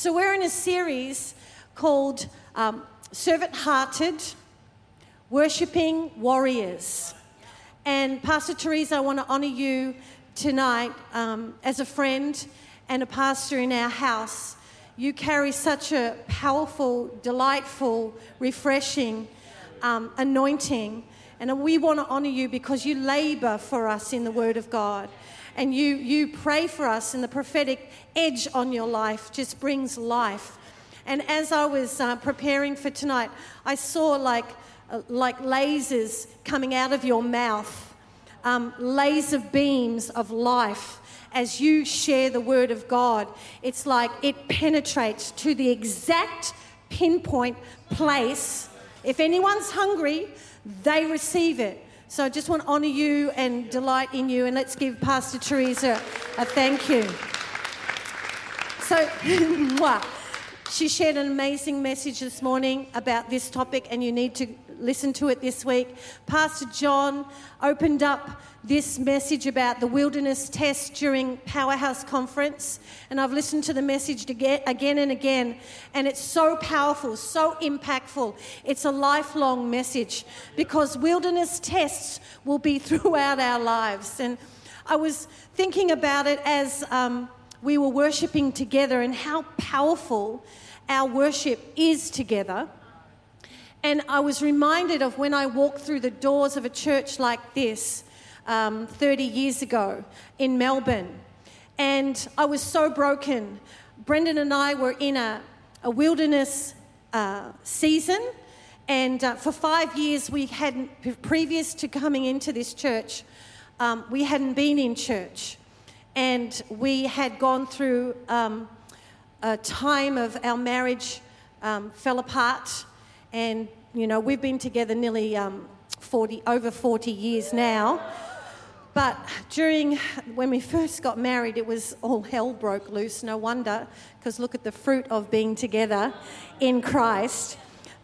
So, we're in a series called um, Servant Hearted Worshipping Warriors. And, Pastor Theresa, I want to honor you tonight um, as a friend and a pastor in our house. You carry such a powerful, delightful, refreshing um, anointing. And we want to honor you because you labor for us in the Word of God. And you, you pray for us, and the prophetic edge on your life just brings life. And as I was uh, preparing for tonight, I saw like, uh, like lasers coming out of your mouth, um, laser beams of life as you share the Word of God. It's like it penetrates to the exact pinpoint place. If anyone's hungry, they receive it. So I just want to honor you and delight in you, and let's give Pastor Theresa a thank you. So, she shared an amazing message this morning about this topic, and you need to listen to it this week. Pastor John opened up this message about the wilderness test during Powerhouse Conference, and I've listened to the message again and again, and it's so powerful, so impactful. It's a lifelong message because wilderness tests will be throughout our lives. And I was thinking about it as um, we were worshiping together and how powerful our worship is together. And I was reminded of when I walked through the doors of a church like this um, 30 years ago in Melbourne. And I was so broken. Brendan and I were in a, a wilderness uh, season. And uh, for five years, we hadn't, previous to coming into this church, um, we hadn't been in church. And we had gone through um, a time of our marriage um, fell apart and, you know, we've been together nearly um, 40, over 40 years now. But during, when we first got married, it was all hell broke loose. No wonder, because look at the fruit of being together in Christ.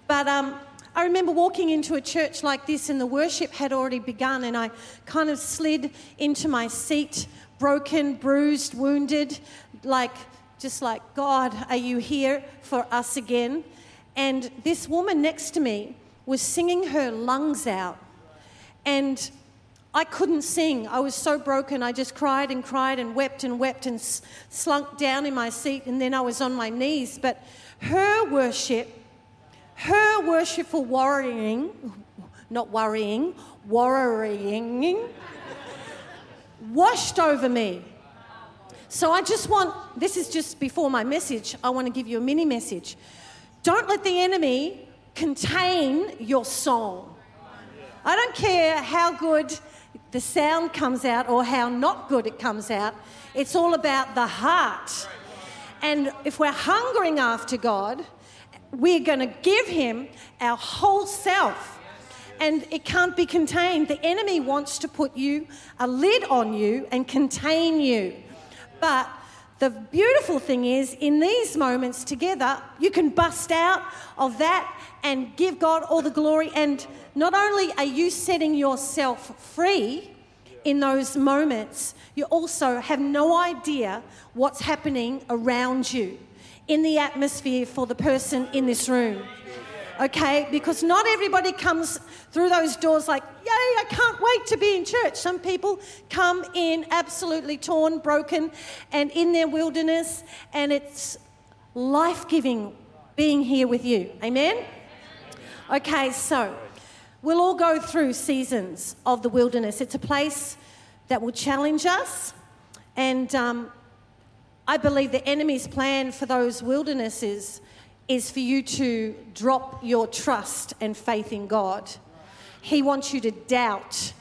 But um, I remember walking into a church like this, and the worship had already begun, and I kind of slid into my seat, broken, bruised, wounded, like, just like, God, are you here for us again? And this woman next to me was singing her lungs out. And I couldn't sing. I was so broken. I just cried and cried and wept and wept and slunk down in my seat. And then I was on my knees. But her worship, her worshipful worrying, not worrying, worrying, washed over me. So I just want, this is just before my message, I want to give you a mini message. Don't let the enemy contain your song. I don't care how good the sound comes out or how not good it comes out. It's all about the heart. And if we're hungering after God, we're going to give Him our whole self. And it can't be contained. The enemy wants to put you a lid on you and contain you. But the beautiful thing is, in these moments together, you can bust out of that and give God all the glory. And not only are you setting yourself free in those moments, you also have no idea what's happening around you in the atmosphere for the person in this room okay? Because not everybody comes through those doors like, yay, I can't wait to be in church. Some people come in absolutely torn, broken, and in their wilderness, and it's life giving being here with you. Amen? Okay, so we'll all go through seasons of the wilderness. It's a place that will challenge us, and um, I believe the enemy's plan for those wildernesses is for you to drop your trust and faith in God. He wants you to doubt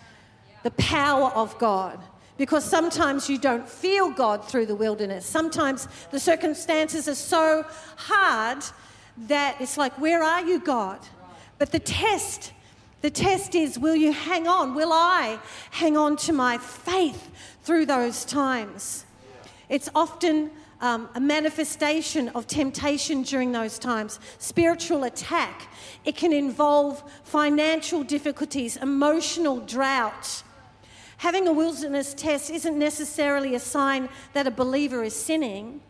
the power of God because sometimes you don't feel God through the wilderness. Sometimes the circumstances are so hard that it's like, Where are you, God? But the test, the test is, Will you hang on? Will I hang on to my faith through those times? It's often um, a manifestation of temptation during those times, spiritual attack. It can involve financial difficulties, emotional drought. Having a wilderness test isn't necessarily a sign that a believer is sinning,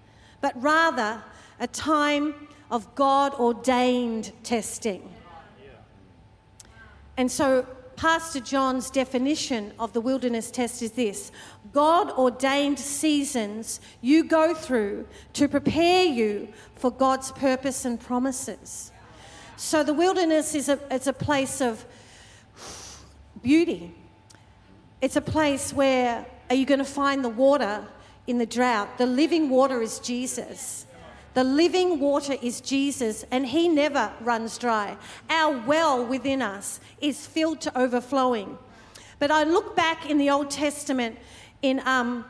but rather a time of God ordained testing. And so, Pastor John's definition of the wilderness test is this God ordained seasons you go through to prepare you for God's purpose and promises. So, the wilderness is a, it's a place of beauty. It's a place where are you going to find the water in the drought? The living water is Jesus. The living water is Jesus, and He never runs dry. Our well within us is filled to overflowing. But I look back in the Old Testament in um,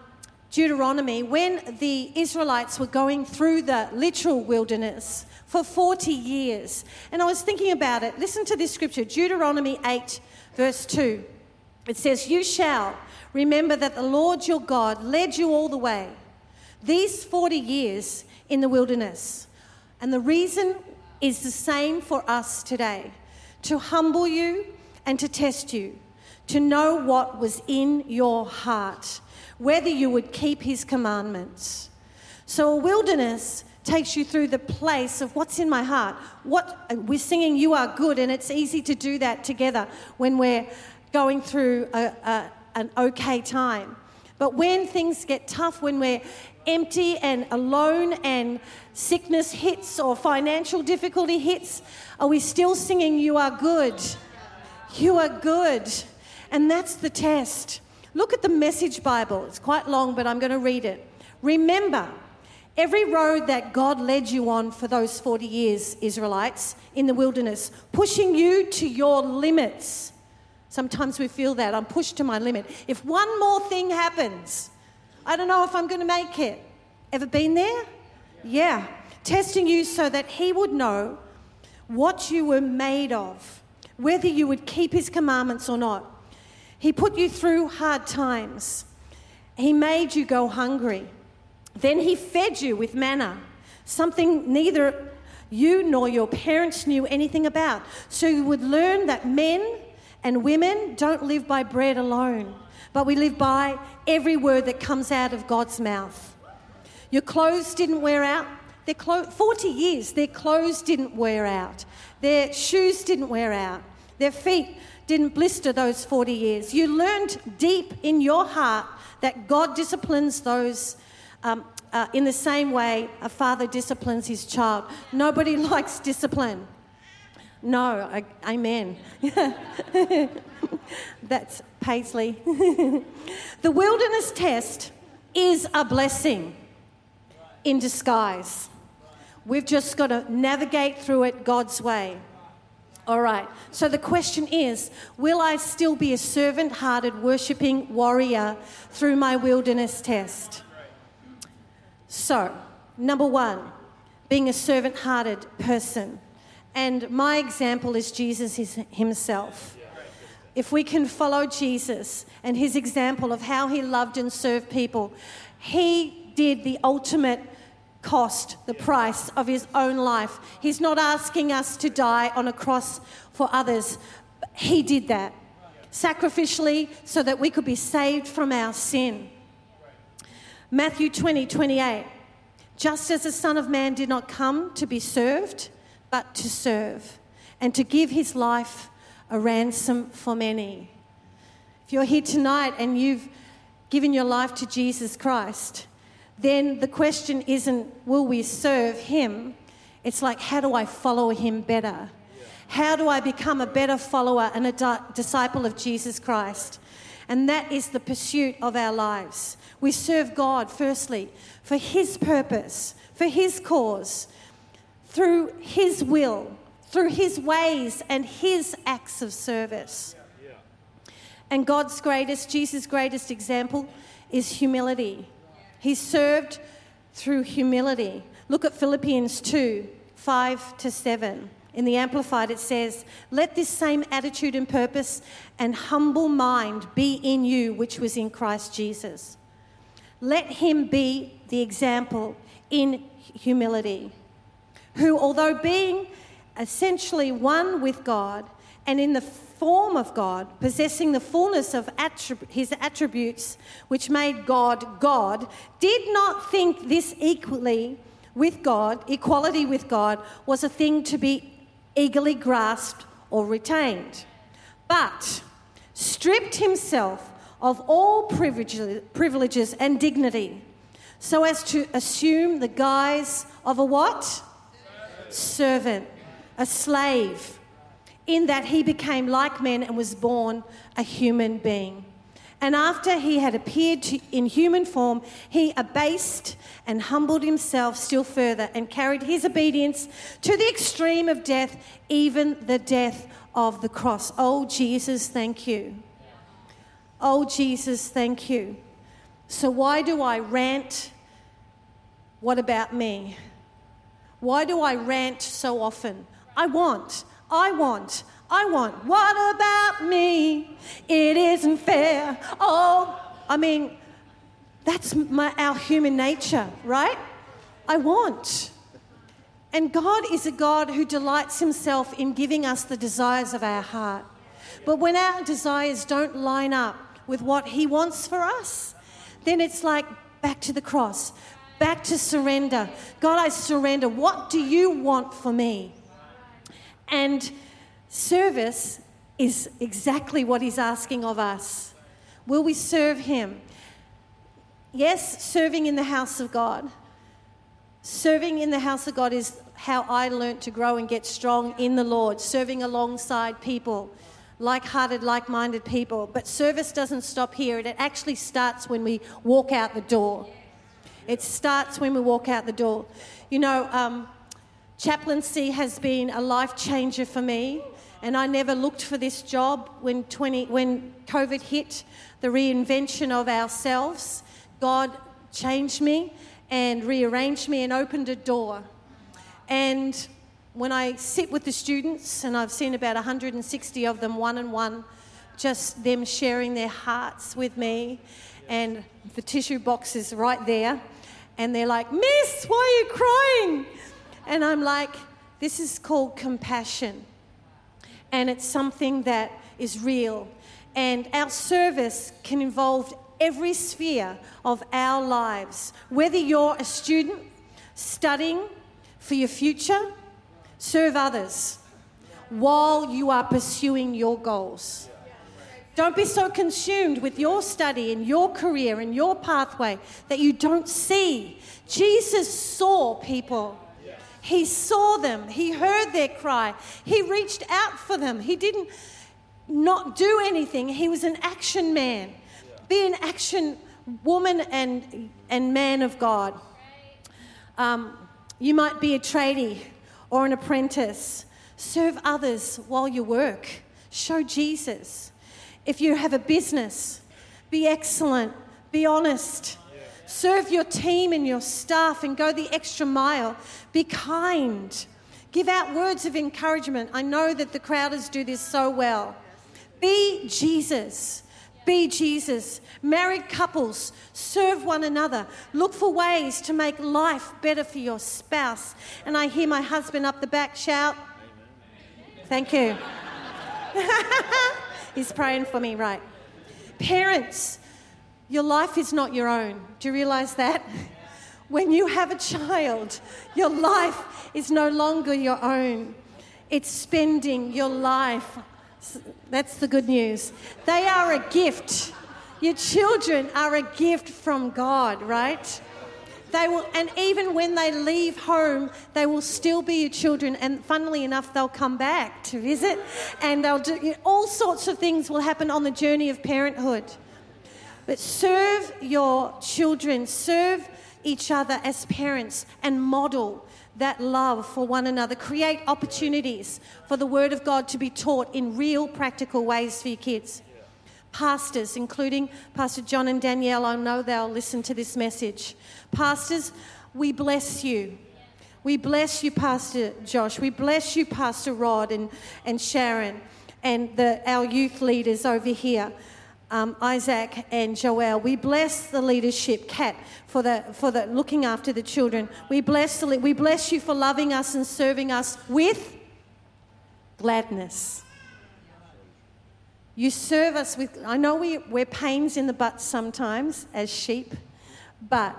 Deuteronomy when the Israelites were going through the literal wilderness for 40 years. And I was thinking about it. Listen to this scripture Deuteronomy 8, verse 2. It says, You shall remember that the Lord your God led you all the way these 40 years in the wilderness. And the reason is the same for us today to humble you and to test you, to know what was in your heart, whether you would keep his commandments. So, a wilderness takes you through the place of what's in my heart. What we're singing, You Are Good, and it's easy to do that together when we're going through a, a, an okay time. But when things get tough, when we're empty and alone and sickness hits or financial difficulty hits, are we still singing, You are good? You are good. And that's the test. Look at the Message Bible. It's quite long, but I'm going to read it. Remember, every road that God led you on for those 40 years, Israelites, in the wilderness, pushing you to your limits. Sometimes we feel that I'm pushed to my limit. If one more thing happens, I don't know if I'm going to make it. Ever been there? Yeah. Testing you so that He would know what you were made of, whether you would keep His commandments or not. He put you through hard times. He made you go hungry. Then He fed you with manna, something neither you nor your parents knew anything about. So you would learn that men and women don't live by bread alone but we live by every word that comes out of God's mouth. Your clothes didn't wear out. Their clo- 40 years, their clothes didn't wear out. Their shoes didn't wear out. Their feet didn't blister those 40 years. You learned deep in your heart that God disciplines those um, uh, in the same way a father disciplines his child. Nobody likes discipline. No, I, amen. That's Paisley. the wilderness test is a blessing in disguise. We've just got to navigate through it God's way. All right, so the question is Will I still be a servant hearted, worshipping warrior through my wilderness test? So, number one, being a servant hearted person. And my example is Jesus himself. If we can follow Jesus and his example of how he loved and served people, he did the ultimate cost, the price of his own life. He's not asking us to die on a cross for others. He did that sacrificially so that we could be saved from our sin. Matthew 20, 28. Just as the Son of Man did not come to be served, but to serve and to give his life a ransom for many. If you're here tonight and you've given your life to Jesus Christ, then the question isn't, will we serve him? It's like, how do I follow him better? How do I become a better follower and a di- disciple of Jesus Christ? And that is the pursuit of our lives. We serve God, firstly, for his purpose, for his cause, through His will, through His ways and His acts of service. And God's greatest, Jesus' greatest example is humility. He served through humility. Look at Philippians 2 5 to 7. In the Amplified, it says, Let this same attitude and purpose and humble mind be in you, which was in Christ Jesus. Let him be the example in humility who, although being essentially one with God and in the form of God, possessing the fullness of attrib- his attributes, which made God God, did not think this equally with God, equality with God, was a thing to be eagerly grasped or retained, but stripped himself of all privileges and dignity so as to assume the guise of a what? Servant, a slave, in that he became like men and was born a human being. And after he had appeared to, in human form, he abased and humbled himself still further and carried his obedience to the extreme of death, even the death of the cross. Oh, Jesus, thank you. Oh, Jesus, thank you. So, why do I rant? What about me? Why do I rant so often? I want, I want, I want. What about me? It isn't fair. Oh, I mean, that's my, our human nature, right? I want. And God is a God who delights himself in giving us the desires of our heart. But when our desires don't line up with what he wants for us, then it's like back to the cross, back to surrender. God, I surrender. What do you want for me? And service is exactly what he's asking of us. Will we serve him? Yes, serving in the house of God. Serving in the house of God is how I learned to grow and get strong in the Lord, serving alongside people, like hearted, like minded people. But service doesn't stop here, it actually starts when we walk out the door. It starts when we walk out the door. You know, um, chaplaincy has been a life changer for me, and I never looked for this job when, 20, when COVID hit, the reinvention of ourselves. God changed me and rearranged me and opened a door. And when I sit with the students, and I've seen about 160 of them one on one, just them sharing their hearts with me, and the tissue box is right there, and they're like, Miss, why are you crying? And I'm like, this is called compassion. And it's something that is real. And our service can involve every sphere of our lives. Whether you're a student studying for your future, serve others while you are pursuing your goals. Don't be so consumed with your study and your career and your pathway that you don't see. Jesus saw people. He saw them. He heard their cry. He reached out for them. He didn't not do anything. He was an action man. Be an action woman and, and man of God. Um, you might be a tradie or an apprentice. Serve others while you work. Show Jesus. If you have a business, be excellent, be honest. Serve your team and your staff and go the extra mile. Be kind. Give out words of encouragement. I know that the crowders do this so well. Be Jesus. Be Jesus. Married couples, serve one another. Look for ways to make life better for your spouse. And I hear my husband up the back shout, Thank you. He's praying for me, right? Parents, your life is not your own. Do you realize that? When you have a child, your life is no longer your own. It's spending your life that's the good news. They are a gift. Your children are a gift from God, right? They will, and even when they leave home, they will still be your children. And funnily enough, they'll come back to visit, and they'll do you know, all sorts of things will happen on the journey of parenthood. But serve your children, serve each other as parents, and model that love for one another. Create opportunities for the Word of God to be taught in real, practical ways for your kids. Pastors, including Pastor John and Danielle, I know they'll listen to this message. Pastors, we bless you. We bless you, Pastor Josh. We bless you, Pastor Rod and, and Sharon, and the, our youth leaders over here um, Isaac and Joel. We bless the leadership, Kat, for the, for the looking after the children. We bless, the, we bless you for loving us and serving us with gladness. You serve us with, I know we, we're pains in the butt sometimes as sheep, but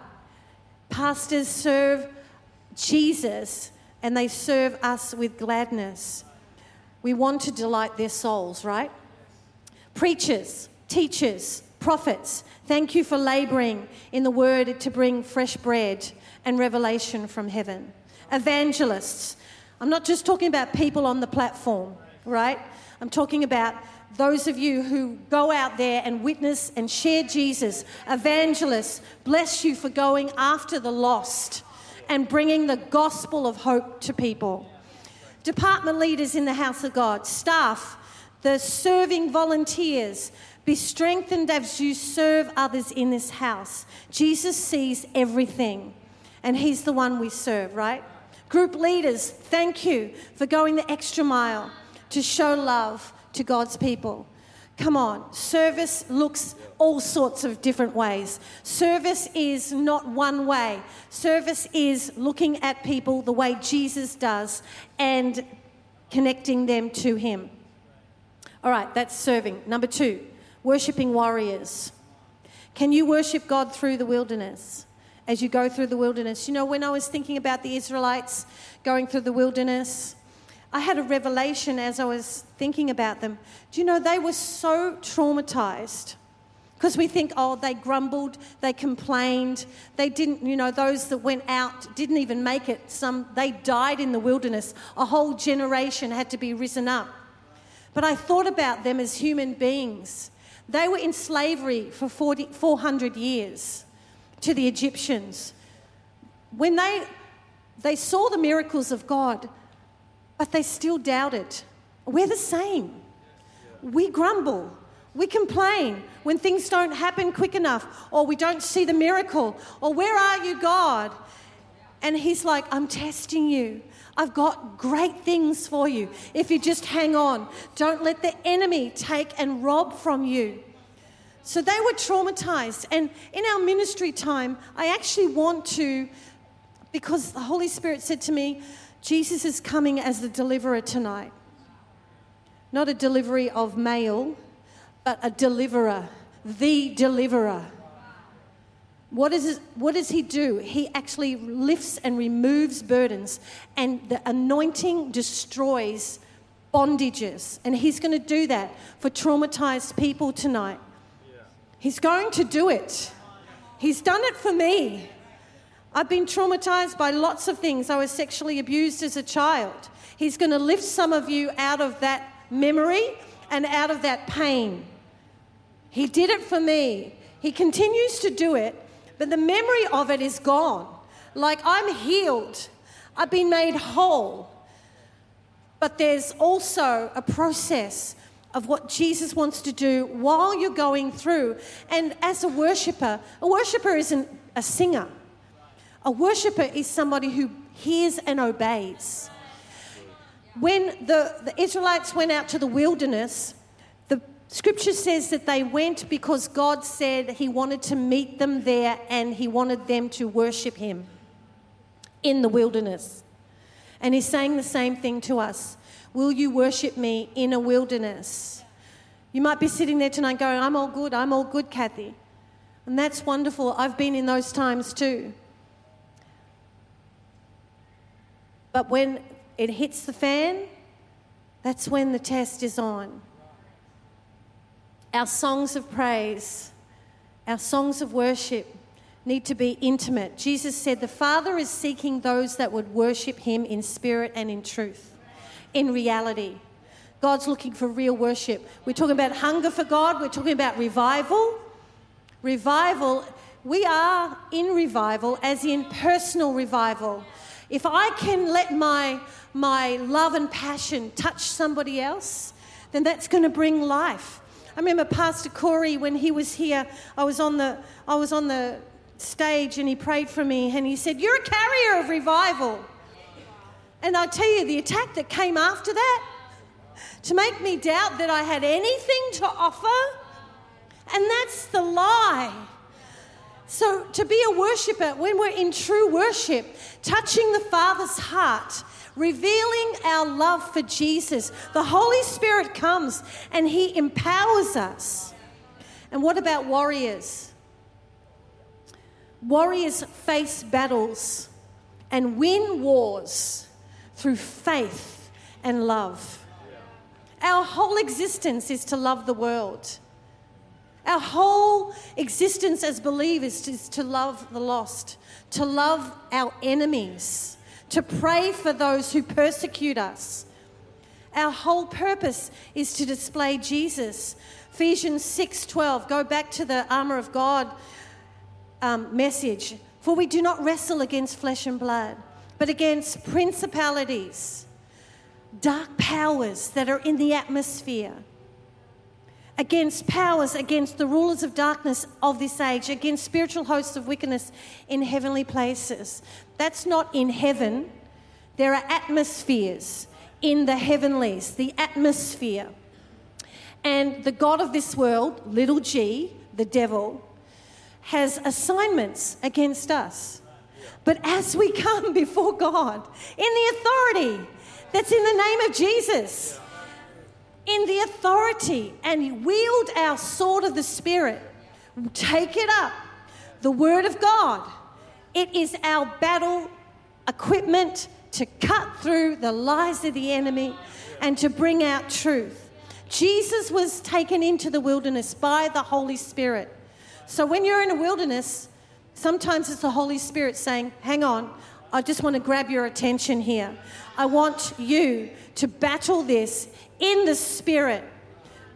pastors serve Jesus and they serve us with gladness. We want to delight their souls, right? Preachers, teachers, prophets, thank you for laboring in the word to bring fresh bread and revelation from heaven. Evangelists, I'm not just talking about people on the platform, right? I'm talking about those of you who go out there and witness and share Jesus. Evangelists, bless you for going after the lost and bringing the gospel of hope to people. Department leaders in the house of God, staff, the serving volunteers, be strengthened as you serve others in this house. Jesus sees everything, and He's the one we serve, right? Group leaders, thank you for going the extra mile to show love to God's people. Come on, service looks all sorts of different ways. Service is not one way, service is looking at people the way Jesus does and connecting them to Him. All right, that's serving. Number two, worshipping warriors. Can you worship God through the wilderness? As you go through the wilderness. You know, when I was thinking about the Israelites going through the wilderness, I had a revelation as I was thinking about them. Do you know, they were so traumatized because we think, oh, they grumbled, they complained, they didn't, you know, those that went out didn't even make it. Some, they died in the wilderness. A whole generation had to be risen up. But I thought about them as human beings. They were in slavery for 40, 400 years to the Egyptians. When they, they saw the miracles of God, but they still doubted. We're the same. We grumble. We complain when things don't happen quick enough, or we don't see the miracle, or where are you, God? And He's like, I'm testing you. I've got great things for you. If you just hang on, don't let the enemy take and rob from you. So they were traumatized. And in our ministry time, I actually want to, because the Holy Spirit said to me, Jesus is coming as the deliverer tonight. Not a delivery of mail, but a deliverer, the deliverer. What, is it, what does he do? He actually lifts and removes burdens, and the anointing destroys bondages. And he's going to do that for traumatized people tonight. He's going to do it. He's done it for me. I've been traumatized by lots of things. I was sexually abused as a child. He's going to lift some of you out of that memory and out of that pain. He did it for me. He continues to do it, but the memory of it is gone. Like I'm healed, I've been made whole. But there's also a process of what Jesus wants to do while you're going through. And as a worshiper, a worshiper isn't a singer. A worshiper is somebody who hears and obeys. When the, the Israelites went out to the wilderness, the scripture says that they went because God said He wanted to meet them there and He wanted them to worship Him in the wilderness. And He's saying the same thing to us Will you worship me in a wilderness? You might be sitting there tonight going, I'm all good, I'm all good, Cathie. And that's wonderful. I've been in those times too. But when it hits the fan, that's when the test is on. Our songs of praise, our songs of worship need to be intimate. Jesus said, The Father is seeking those that would worship Him in spirit and in truth, in reality. God's looking for real worship. We're talking about hunger for God, we're talking about revival. Revival, we are in revival, as in personal revival. If I can let my, my love and passion touch somebody else, then that's going to bring life. I remember Pastor Corey when he was here, I was on the, I was on the stage and he prayed for me and he said, You're a carrier of revival. And I tell you, the attack that came after that to make me doubt that I had anything to offer, and that's the lie. So, to be a worshiper, when we're in true worship, touching the Father's heart, revealing our love for Jesus, the Holy Spirit comes and He empowers us. And what about warriors? Warriors face battles and win wars through faith and love. Our whole existence is to love the world. Our whole existence as believers is to love the lost, to love our enemies, to pray for those who persecute us. Our whole purpose is to display Jesus. Ephesians 6:12. Go back to the armor of God um, message. For we do not wrestle against flesh and blood, but against principalities, dark powers that are in the atmosphere against powers, against the rulers of darkness of this age, against spiritual hosts of wickedness in heavenly places. That's not in heaven. There are atmospheres in the heavenlies, the atmosphere. And the God of this world, little g, the devil, has assignments against us. But as we come before God in the authority that's in the name of Jesus, in the authority and wield our sword of the Spirit. Take it up. The Word of God. It is our battle equipment to cut through the lies of the enemy and to bring out truth. Jesus was taken into the wilderness by the Holy Spirit. So when you're in a wilderness, sometimes it's the Holy Spirit saying, Hang on, I just want to grab your attention here. I want you to battle this in the spirit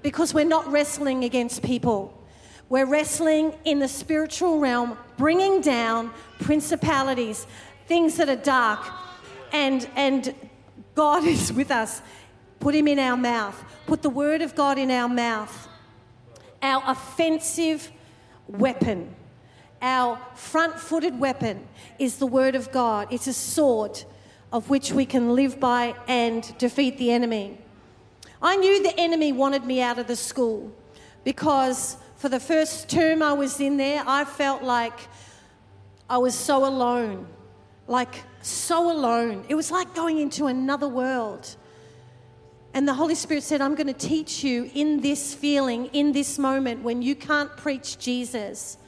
because we're not wrestling against people. We're wrestling in the spiritual realm, bringing down principalities, things that are dark. And, and God is with us. Put Him in our mouth. Put the Word of God in our mouth. Our offensive weapon, our front footed weapon is the Word of God. It's a sword of which we can live by and defeat the enemy. I knew the enemy wanted me out of the school because for the first term I was in there, I felt like I was so alone. Like, so alone. It was like going into another world. And the Holy Spirit said, I'm going to teach you in this feeling, in this moment when you can't preach Jesus.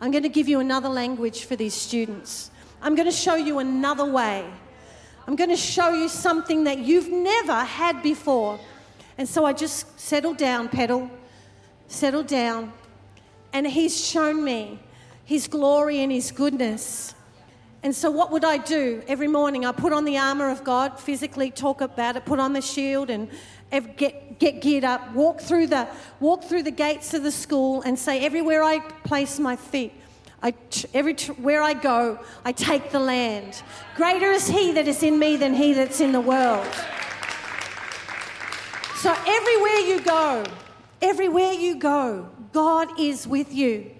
I'm going to give you another language for these students. I'm going to show you another way. I'm going to show you something that you've never had before. And so I just settled down, pedal, settled down. And He's shown me His glory and His goodness. And so, what would I do every morning? I put on the armor of God, physically talk about it, put on the shield, and get, get geared up, walk through, the, walk through the gates of the school, and say, Everywhere I place my feet, I, everywhere I go, I take the land. Greater is He that is in me than He that's in the world. So everywhere you go, everywhere you go, God is with you.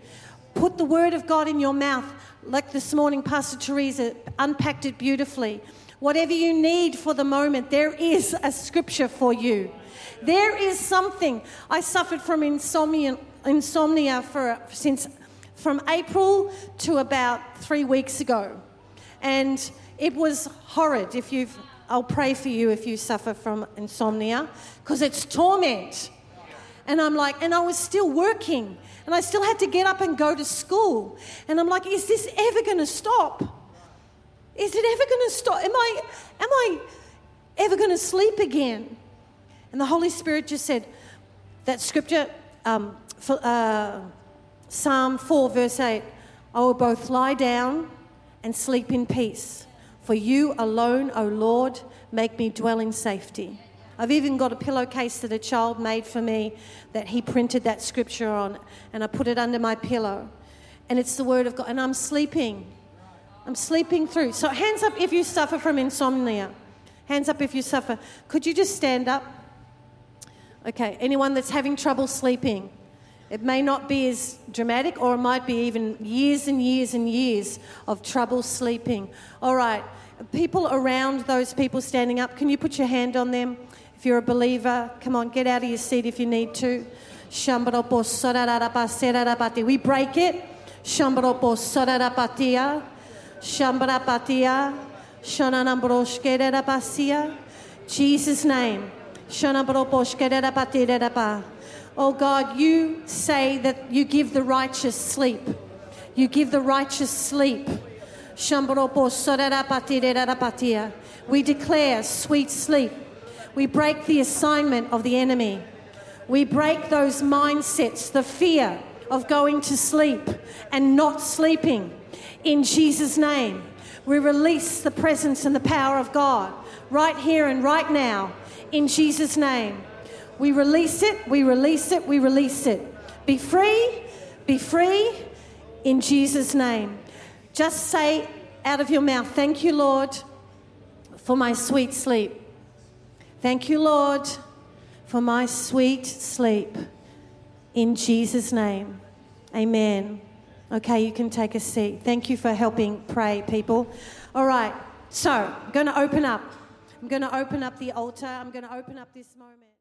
Put the word of God in your mouth. Like this morning, Pastor Theresa unpacked it beautifully. Whatever you need for the moment, there is a scripture for you. There is something. I suffered from insomnia, insomnia for since from April to about three weeks ago, and it was horrid. If you've I'll pray for you if you suffer from insomnia because it's torment. And I'm like, and I was still working and I still had to get up and go to school. And I'm like, is this ever going to stop? Is it ever going to stop? Am I, am I ever going to sleep again? And the Holy Spirit just said, that scripture, um, for, uh, Psalm 4, verse 8, I will both lie down and sleep in peace. For you alone, O Lord, make me dwell in safety. I've even got a pillowcase that a child made for me that he printed that scripture on, and I put it under my pillow. And it's the word of God. And I'm sleeping. I'm sleeping through. So, hands up if you suffer from insomnia. Hands up if you suffer. Could you just stand up? Okay, anyone that's having trouble sleeping. It may not be as dramatic, or it might be even years and years and years of trouble sleeping. All right, people around those people standing up, can you put your hand on them? If you're a believer, come on, get out of your seat if you need to. We break it. Shambropo Sararapatia. Jesus' name. Shanabroposhkerapatirapa. Oh God, you say that you give the righteous sleep. You give the righteous sleep. We declare sweet sleep. We break the assignment of the enemy. We break those mindsets, the fear of going to sleep and not sleeping. In Jesus' name, we release the presence and the power of God right here and right now. In Jesus' name, we release it, we release it, we release it. Be free, be free in Jesus' name. Just say out of your mouth, Thank you, Lord, for my sweet sleep. Thank you, Lord, for my sweet sleep. In Jesus' name. Amen. Okay, you can take a seat. Thank you for helping pray, people. All right, so I'm going to open up. I'm going to open up the altar. I'm going to open up this moment.